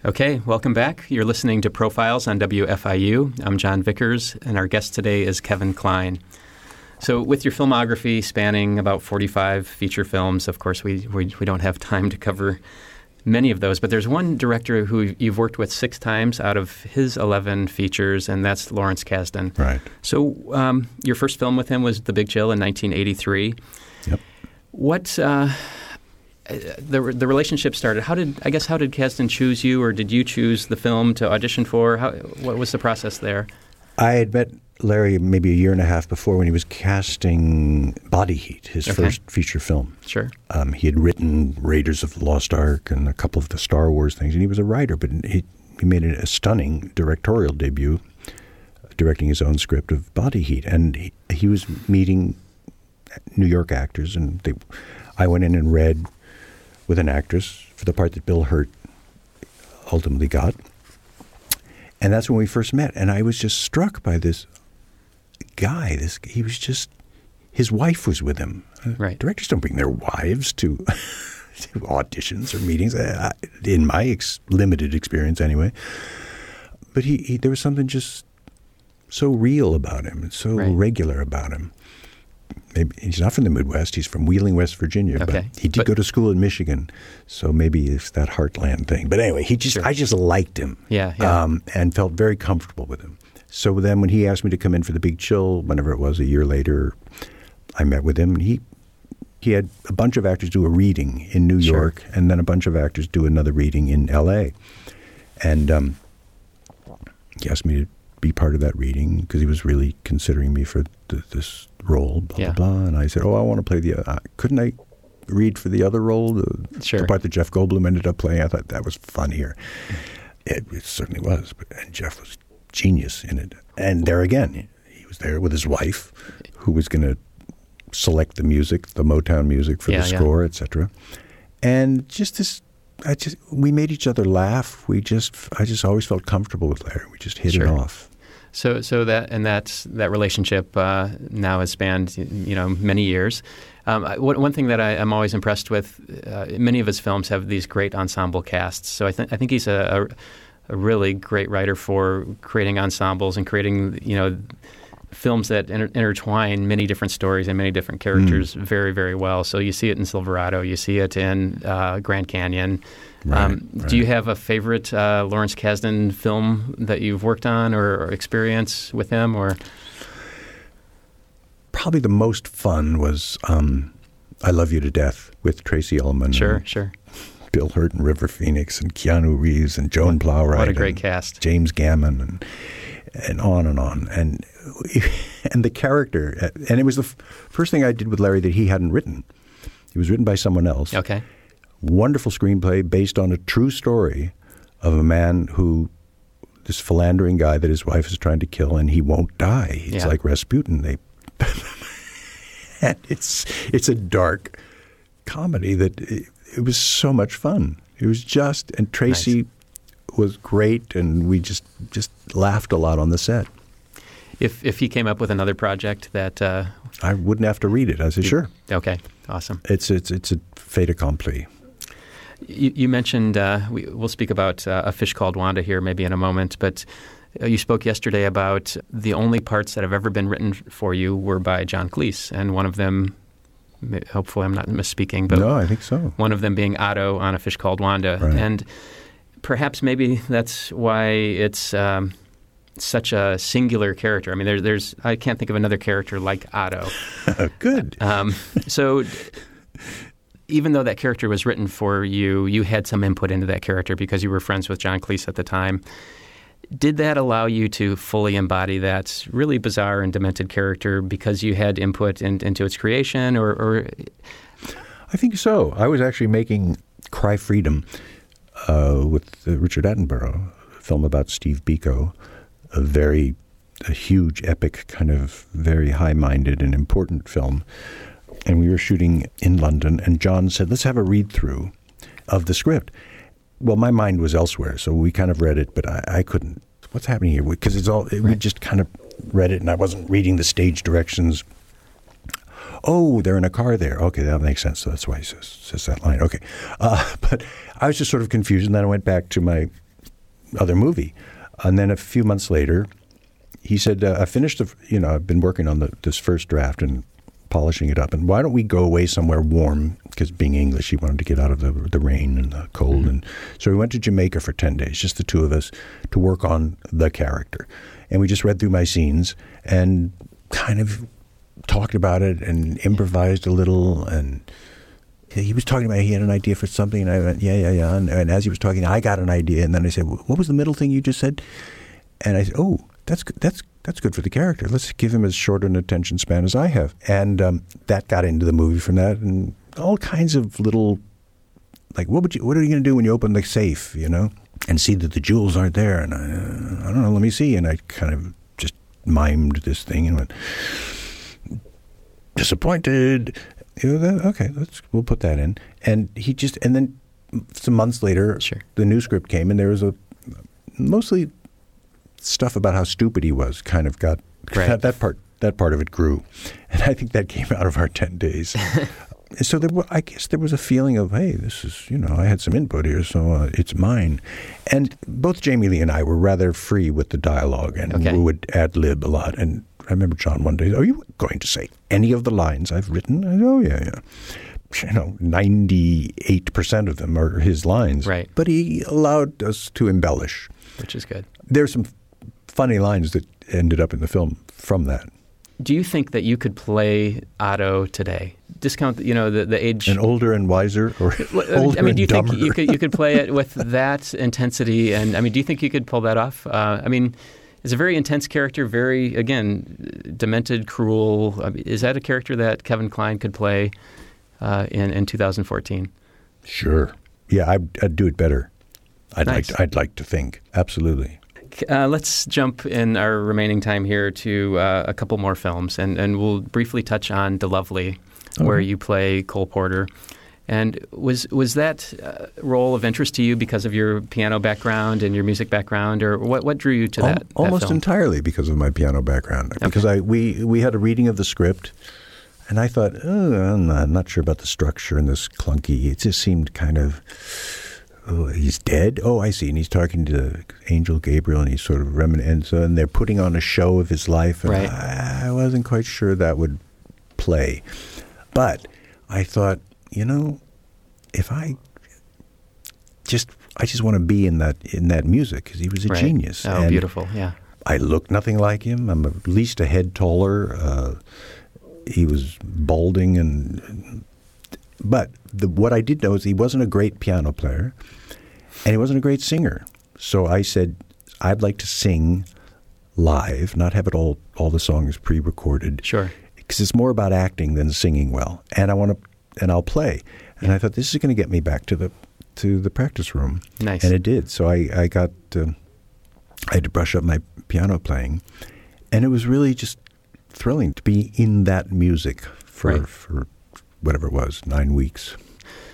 Okay, welcome back. You're listening to Profiles on WFIU. I'm John Vickers, and our guest today is Kevin Kline. So, with your filmography spanning about 45 feature films, of course, we, we, we don't have time to cover many of those, but there's one director who you've worked with six times out of his 11 features, and that's Lawrence Kasdan. Right. So, um, your first film with him was The Big Chill in 1983. Yep. What uh, the the relationship started? How did I guess how did Kasdan choose you, or did you choose the film to audition for? How what was the process there? I had met Larry maybe a year and a half before when he was casting Body Heat, his Okay. first feature film. Sure. Um, he had written Raiders of the Lost Ark and a couple of the Star Wars things, and he was a writer, but he, he made a stunning directorial debut, directing his own script of Body Heat. And he, he was meeting New York actors, and they, I went in and read with an actress for the part that Bill Hurt ultimately got. And that's when we first met. And I was just struck by this guy. This he was just his wife was with him. Uh, Right. Directors don't bring their wives to, to auditions or meetings. uh, In my ex- limited experience, anyway. But he, he there was something just so real about him, and so Right. regular about him. Maybe he's not from the Midwest. He's from Wheeling, West Virginia. Okay. But he did But- go to school in Michigan, so maybe it's that heartland thing. But anyway, he just Sure. I just liked him. Yeah, yeah. Um, and felt very comfortable with him. So then, when he asked me to come in for the Big Chill, whenever it was a year later, I met with him, and he he had a bunch of actors do a reading in New Sure. York, and then a bunch of actors do another reading in L.A. And um, he asked me to be part of that reading because he was really considering me for th- this role, blah, Yeah. blah, blah. And I said, Oh, I want to play the. Uh, couldn't I read for the other role? The, Sure. the part that Jeff Goldblum ended up playing. I thought that was funnier. It, it certainly was. But, and Jeff was genius in it. And there again, he was there with his wife, who was going to select the music, the Motown music for Yeah, the yeah. score, etc. And just this, I just we made each other laugh. We just, I just always felt comfortable with Larry. We just hit Sure. it off. So, so that and that's that relationship uh, now has spanned you know many years. Um, I- one one thing that I, I'm always impressed with, uh, many of his films have these great ensemble casts. So I think I think he's a, a, a really great writer for creating ensembles and creating you know films that inter- intertwine many different stories and many different characters very very well. So you see it in Silverado, you see it in uh, Grand Canyon. um, Right, Do you have a favorite uh, Lawrence Kasdan film that you've worked on or, or experience with him? Or Probably the most fun was um, "I Love You to Death" with Tracey Ullman, sure, and sure. Bill Hurt, and River Phoenix, and Keanu Reeves, and Joan Plowright. What a great cast. James Gammon, and and on and on, and and the character, and it was the f- first thing I did with Larry that he hadn't written. It was written by someone else. Okay. wonderful screenplay based on a true story of a man who this philandering guy that his wife is trying to kill and he won't die. He's Yeah. like Rasputin. They and it's it's a dark comedy that it, it was so much fun. It was just and Tracy was great and we just just laughed a lot on the set. If if he came up with another project that uh, I wouldn't have to read it. I said, sure. okay, awesome. It's it's it's a fait accompli. You, you mentioned uh, we, we'll speak about uh, a fish called Wanda here maybe in a moment, but uh, you spoke yesterday about the only parts that have ever been written for you were by John Cleese, and one of them, hopefully I'm not misspeaking, but No, I think so. one of them being Otto on a fish called Wanda, Right. and perhaps maybe that's why it's. Um, such a singular character. I mean, there, there's I can't think of another character like Otto. Good. Um, so, even though that character was written for you, you had some input into that character because you were friends with John Cleese at the time. Did that allow you to fully embody that really bizarre and demented character because you had input in, into its creation, or, or I think so. I was actually making Cry Freedom uh, with Richard Attenborough, a film about Steve Biko, a very a huge, epic, kind of very high-minded and important film. And we were shooting in London, and John said, "Let's have a read-through of the script." Well, my mind was elsewhere, so we kind of read it, but I, I couldn't. What's happening here? Because it's all we just kind of read it, and I wasn't reading the stage directions oh, they're in a car there. Okay, that makes sense. So that's why he says, says that line. Okay. Uh, but I was just sort of confused. And then I went back to my other movie. And then a few months later, he said, uh, I finished, the, you know, I've been working on the, this first draft and polishing it up. And why don't we go away somewhere warm? Because being English, he wanted to get out of the, the rain and the cold. And so we went to Jamaica for 10 days, just the two of us, to work on the character. And we just read through my scenes and kind of talked about it and improvised a little and he was talking about he had an idea for something and I went yeah yeah yeah. And, and as he was talking I got an idea and then I said what was the middle thing you just said? And I said oh that's good that's that's good for the character. Let's give him as short an attention span as I have. And um, that got into the movie from that and all kinds of little like what would you what are you going to do when you open the safe? You know? And see that the jewels aren't there and I, uh, I don't know let me see. And I kind of just mimed this thing and went disappointed. Okay, let's we'll put that in. And he just and then some months later, Sure. the new script came, and there was a mostly stuff about how stupid he was. Kind of got Right. that, that part. That part of it grew, and I think that came out of our ten days. so there, wa- I guess there was a feeling of, hey, this is you know, I had some input here, so uh, it's mine. And both Jamie Lee and I were rather free with the dialogue, and Okay. we would ad lib a lot. And I remember John one day. Are you going to say any of the lines I've written? I said, oh yeah, yeah. You know, ninety-eight percent of them are his lines. Right. But he allowed us to embellish. which is good. There's some funny lines that ended up in the film from that. Do you think that you could play Otto today? Discount, you know, the, the age. And older and wiser, or older I mean, do you think you could you could play it with that intensity? And I mean, do you think you could pull that off? Uh, I mean, it's a very intense character, very again, demented, cruel. I mean, is that a character that Kevin Kline could play uh, in in 2014? Sure. Yeah, I'd, I'd do it better. I'd like. Nice. To, I'd like to think. Absolutely. Uh, let's jump in our remaining time here to uh, a couple more films, and, and we'll briefly touch on De-Lovely, where you play Cole Porter. And was was that uh, role of interest to you because of your piano background and your music background, or what what drew you to Al- that? that almost film? entirely because of my piano background. Because I we we had a reading of the script, and I thought, oh, I'm not, I'm not sure about the structure and this clunky. It just seemed kind of. Oh, he's dead. Oh, I see. And he's talking to Angel Gabriel, and he's sort of reminiscing, and they're putting on a show of his life, and Right. I, I wasn't quite sure that would play, but I thought, you know, if I just I just want to be in that in that music because he was a Right. genius. Oh, And beautiful! Yeah, I look nothing like him. I'm at least a head taller. Uh, he was balding, and but the, what I did know is he wasn't a great piano player, and he wasn't a great singer. So I said, I'd like to sing live, not have it all all the songs pre-recorded sure. because it's more about acting than singing well. And I want to, and I'll play. And I thought this is going to get me back to the to the practice room. Nice. And it did. So I I got um I had to brush up my piano playing, and it was really just thrilling to be in that music for Right. for whatever it was nine weeks.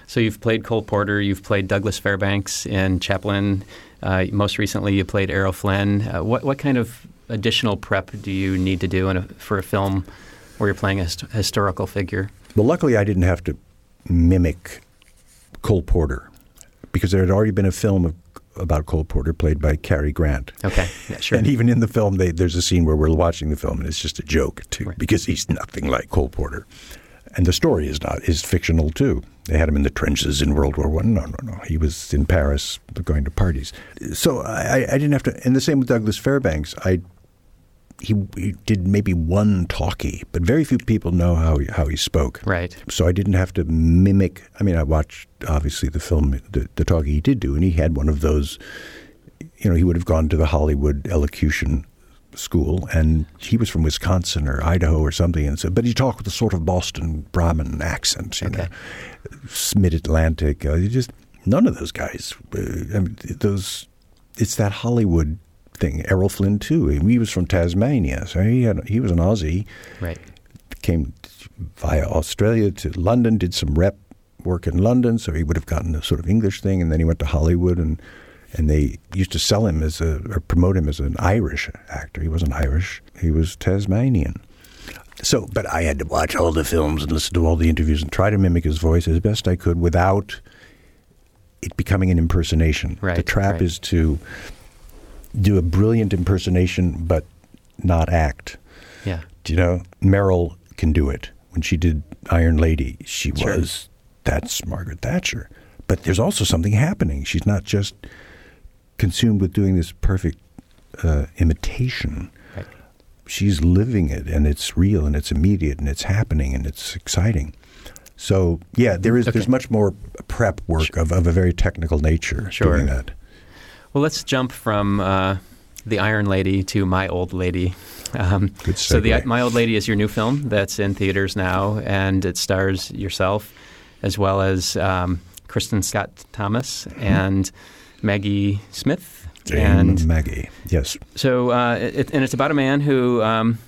So you've played Cole Porter, you've played Douglas Fairbanks and Chaplin. Uh, most recently, you played Errol Flynn. Uh, what what kind of additional prep do you need to do in a, for a film where you're playing a hist- historical figure? Well, luckily I didn't have to mimic Cole Porter because there had already been a film of, about Cole Porter played by Cary Grant. Okay, yeah, sure. And even in the film, they, there's a scene where we're watching the film, and it's just a joke too, Right. because he's nothing like Cole Porter, and the story is not is fictional too. They had him in the trenches in World War One. No, no, no. He was in Paris going to parties. So I, I- I didn't have to. And the same with Douglas Fairbanks. I he, he did maybe one talkie, but very few people know how he, how he spoke. right. So I didn't have to mimic. I mean, I watched obviously the film, the, the talkie he did do, and he had one of those. You know, he would have gone to the Hollywood elocution school, and he was from Wisconsin or Idaho or something, and so but he talked with a sort of Boston Brahmin accent, you know, mid Atlantic. Uh, just none of those guys. Uh, I mean, those. It's that Hollywood thing. Errol Flynn too. He was from Tasmania, so he had he was an Aussie Right. came via Australia to London, did some rep work in London, so he would have gotten a sort of English thing, and then he went to Hollywood, and and they used to sell him as a or promote him as an Irish actor. He wasn't Irish; he was Tasmanian. So, but I had to watch all the films and listen to all the interviews and try to mimic his voice as best I could without it becoming an impersonation. Right, the trap right. is to do a brilliant impersonation, but not act. Yeah. Do you know Meryl can do it when she did Iron Lady? She Sure. was that's Margaret Thatcher, but there's also something happening. She's not just consumed with doing this perfect uh, imitation. Right. She's living it, and it's real, and it's immediate, and it's happening, and it's exciting. So yeah, there is Okay. there's much more prep work of, of a very technical nature Sure. doing that. Well, let's jump from uh, the Iron Lady to My Old Lady. Um, Good so, the. My Old Lady is your new film that's in theaters now, and it stars yourself as well as um, Kristin Scott Thomas and Maggie Smith. Dame and Maggie, yes, so, uh, it, and it's about a man who. Um,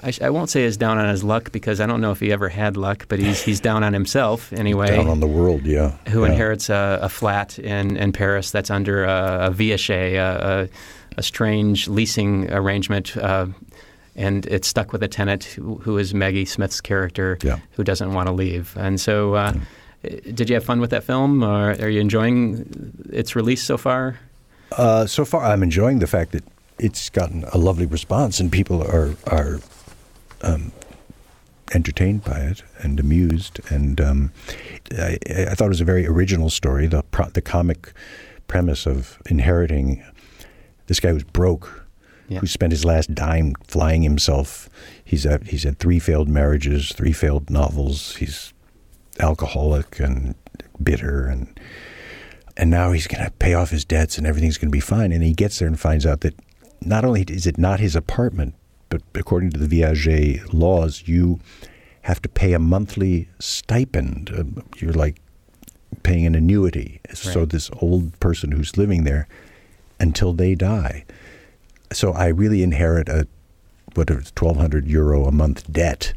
I, sh- I won't say is down on his luck because I don't know if he ever had luck, but he's he's down on himself anyway down on the world, yeah. who yeah. inherits a, a flat in, in Paris that's under a, a viager, a, a, strange leasing arrangement, uh, and it's stuck with a tenant who, who is Maggie Smith's character, Yeah. who doesn't want to leave. And so, uh, did you have fun with that film, or are you enjoying its release so far? Uh, so far, I'm enjoying the fact that it's gotten a lovely response, and people are are um, entertained by it and amused. And um, I, I thought it was a very original story. The pro- the comic premise of inheriting this guy who's broke, Yeah. who spent his last dime flying himself. He's had, he's had three failed marriages, three failed novels. He's alcoholic and bitter and and now he's going to pay off his debts and everything's going to be fine. And he gets there and finds out that not only is it not his apartment, but according to the Viager laws, you have to pay a monthly stipend. Um, You're like paying an annuity. So this old person who's living there until they die. So I really inherit a what is twelve hundred euro a month debt,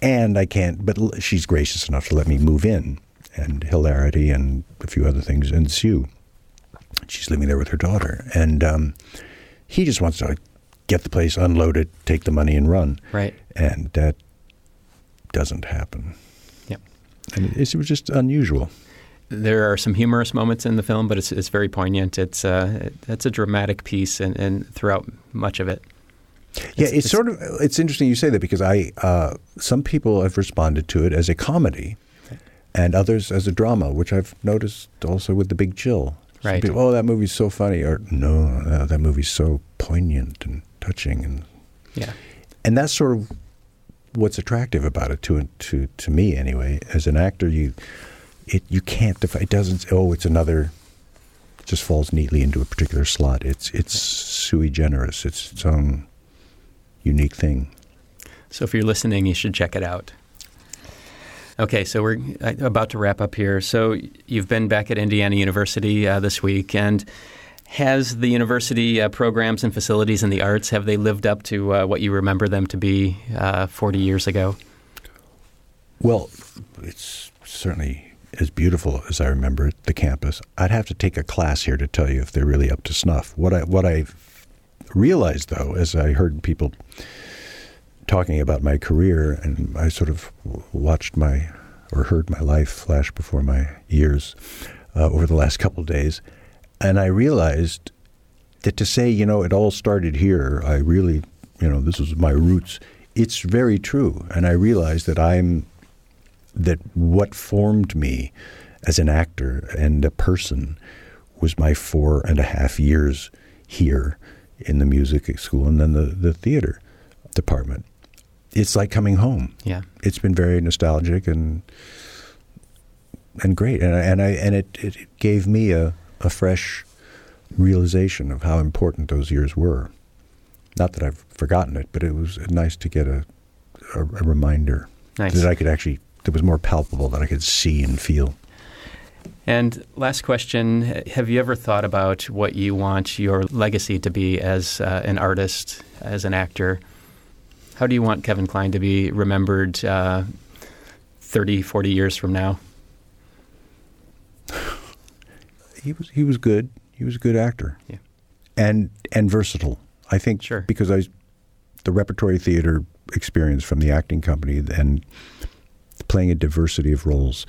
and I can't. But she's gracious enough to let me move in, and hilarity and a few other things ensue. She's living there with her daughter, and um, he just wants to get the place, unload it, take the money, and run. Right. And that doesn't happen. Yep. And it, it was just unusual. There are some humorous moments in the film, but it's, it's very poignant. It's uh, it's a dramatic piece, and, and throughout much of it. Yeah, It's- it's, sort of it's interesting you say that because I uh, some people have responded to it as a comedy, and others as a drama, which I've noticed also with The Big Chill. Some Right. people, oh, that movie's so funny, or no, no, that movie's so poignant and touching, and Yeah. and that's sort of what's attractive about it to to to me anyway. As an actor, you it you can't define. It doesn't. Oh, it's another. It just falls neatly into a particular slot. It's it's sui generis. It's its own unique thing. So if you're listening, you should check it out. Okay, so we're uh, about to wrap up here. So you've been back at Indiana University uh, this week, and has the university uh, programs and facilities in the arts have they lived up to uh, what you remember them to be uh, 40 years ago? Well, it's certainly as beautiful as I remember the campus. I'd have to take a class here to tell you if they're really up to snuff. What I what I realized though, as I heard people talking about my career, and I sort of watched my or heard my life flash before my ears uh, over the last couple of days, and I realized that to say, you know, it all started here, I really, you know, this was my roots. It's very true, and I realized that I'm that what formed me as an actor and a person was my four and a half years here in the music school and then the, the theater department. It's like coming home. Yeah. It's been very nostalgic and and great, and I, and I and it, it gave me a, a fresh realization of how important those years were. Not that I've forgotten it, but it was nice to get a a, a reminder Nice. that I could actually that was more palpable that I could see and feel. And last question Have you ever thought about what you want your legacy to be as uh, an artist, as an actor? How do you want Kevin Kline to be remembered uh, 30, 40 years from now? He was he was good. He was a good actor. Yeah. And and versatile. I think Sure. because I the repertory theater experience from the acting company and playing a diversity of roles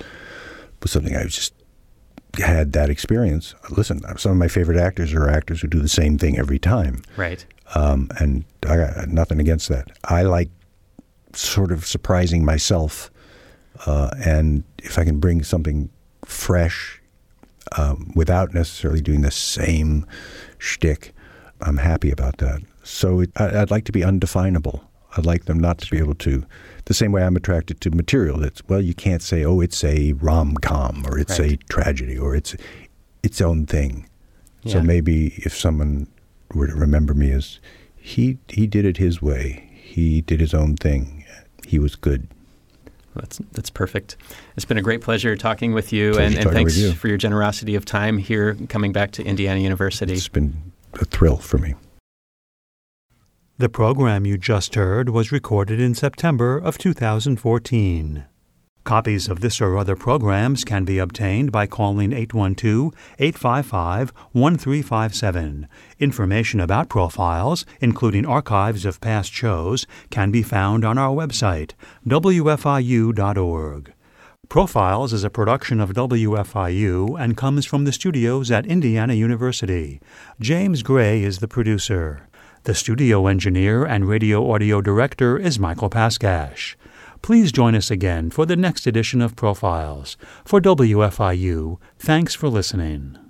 was something I just had that experience. Listen, some of my favorite actors are actors who do the same thing every time. Right. Um, and I got nothing against that. I like sort of surprising myself, uh, and if I can bring something fresh um, without necessarily doing the same shtick, I'm happy about that. So it, I, I'd like to be undefinable. I'd like them not to be able to, the same way I'm attracted to material that's well, you can't say, oh, it's a rom com or it's Right. a tragedy or it's its own thing. So maybe if someone were to remember me as he he did it his way, he did his own thing, he was good. That's that's perfect. It's been a great pleasure talking with you, Pleasure and, and thanks you. for your generosity of time here, coming back to Indiana University. It's been a thrill for me. The program you just heard was recorded in September of 2014. Copies of this or other programs can be obtained by calling 812-855-1357. Information about profiles, including archives of past shows, can be found on our website, wfiu.org. Profiles is a production of WFIU and comes from the studios at Indiana University. James Gray is the producer. The studio engineer and radio audio director is Michael Paskash. Please join us again for the next edition of Profiles. For WFIU, thanks for listening.